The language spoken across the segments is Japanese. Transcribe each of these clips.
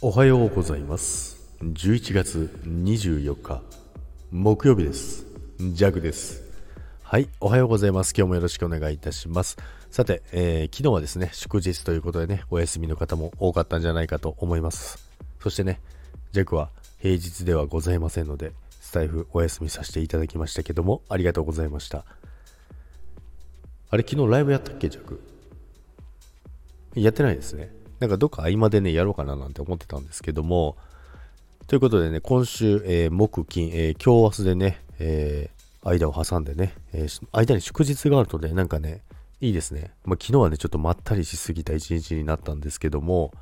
おはようございます。11月24日木曜日です。ジャグです。はいおはようございます。今日もよろしくお願いいたします。さて、えー、昨日はですね祝日ということでねお休みの方も多かったんじゃないかと思います。そしてねジャグは平日ではございませんのでスタイフお休みさせていただきましたけどもありがとうございました。あれ昨日ライブやったっけジャグ？やってないですね。なんかどっか合間でね、やろうかななんて思ってたんですけども、ということでね、今週、えー、木、金、えー、今日明日でね、えー、間を挟んでね、えー、間に祝日があるとね、なんかね、いいですね。まあ、昨日はね、ちょっとまったりしすぎた一日になったんですけども、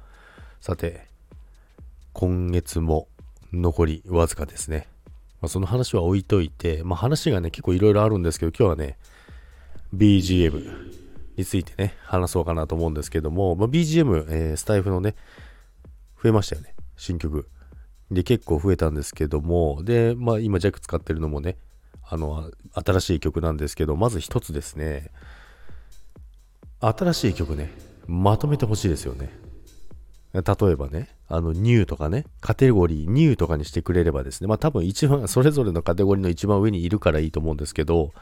さて、今月も残りわずかですね。まあ、その話は置いといて、まあ、話がね、結構いろいろあるんですけど、今日はね、BGM、についてね、話そうかなと思うんですけども、まあ、BGM、えー、スタイフのね、増えましたよね、新曲。で、結構増えたんですけども、で、まあ、今、ジャック使ってるのもね、あの、新しい曲なんですけど、まず一つですね、新しい曲ね、まとめてほしいですよね。例えばね、あの、ニューとかね、カテゴリー、ニューとかにしてくれればですね、まあ多分一番、それぞれのカテゴリーの一番上にいるからいいと思うんですけど、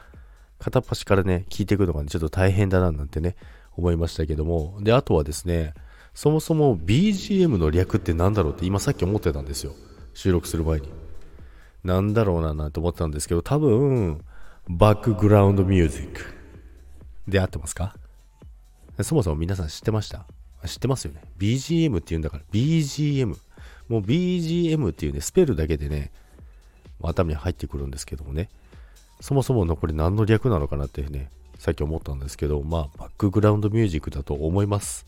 片っ端からね、聞いていくのが、ね、ちょっと大変だななんてね、思いましたけども。で、あとはですね、そもそも BGM の略って何だろうって今さっき思ってたんですよ。収録する前に。なんだろうななんて思ってたんですけど、多分、バックグラウンドミュージックで合ってますか？そもそも皆さん知ってました？知ってますよね。BGM って言うんだから、BGM。もう BGM っていうね、スペルだけでね、頭に入ってくるんですけどもね。そもそものこれ何の略なのかなってね、さっき思ったんですけど、まあ、バックグラウンドミュージックだと思います。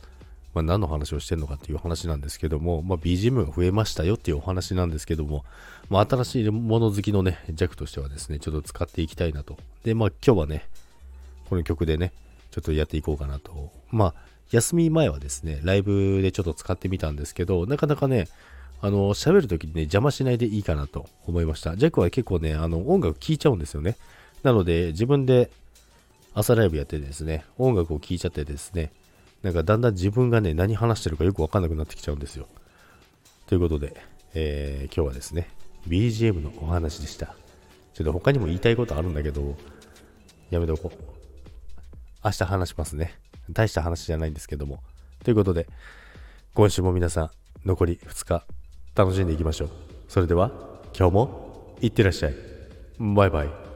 まあ、何の話をしてるのかっていう話なんですけども、まあ、BGM が増えましたよっていうお話なんですけども、まあ、新しいもの好きのね、弱としてはですね、ちょっと使っていきたいなと。で、まあ、今日はね、この曲でね、ちょっとやっていこうかなと。まあ、休み前はですね、ライブでちょっと使ってみたんですけど、なかなかね、あの、喋るときにね、邪魔しないでいいかなと思いました。ジャックは結構ね、あの、音楽聴いちゃうんですよね。なので、自分で朝ライブやってですね、音楽を聴いちゃってですね、なんかだんだん自分がね、何話してるかよくわかんなくなってきちゃうんですよ。ということで、えー、今日はですね、BGM のお話でした。ちょっと他にも言いたいことあるんだけど、やめとこう。明日話しますね。大した話じゃないんですけども。ということで、今週も皆さん、残り2日、楽しんでいきましょう。それでは、今日も、いってらっしゃい。バイバイ。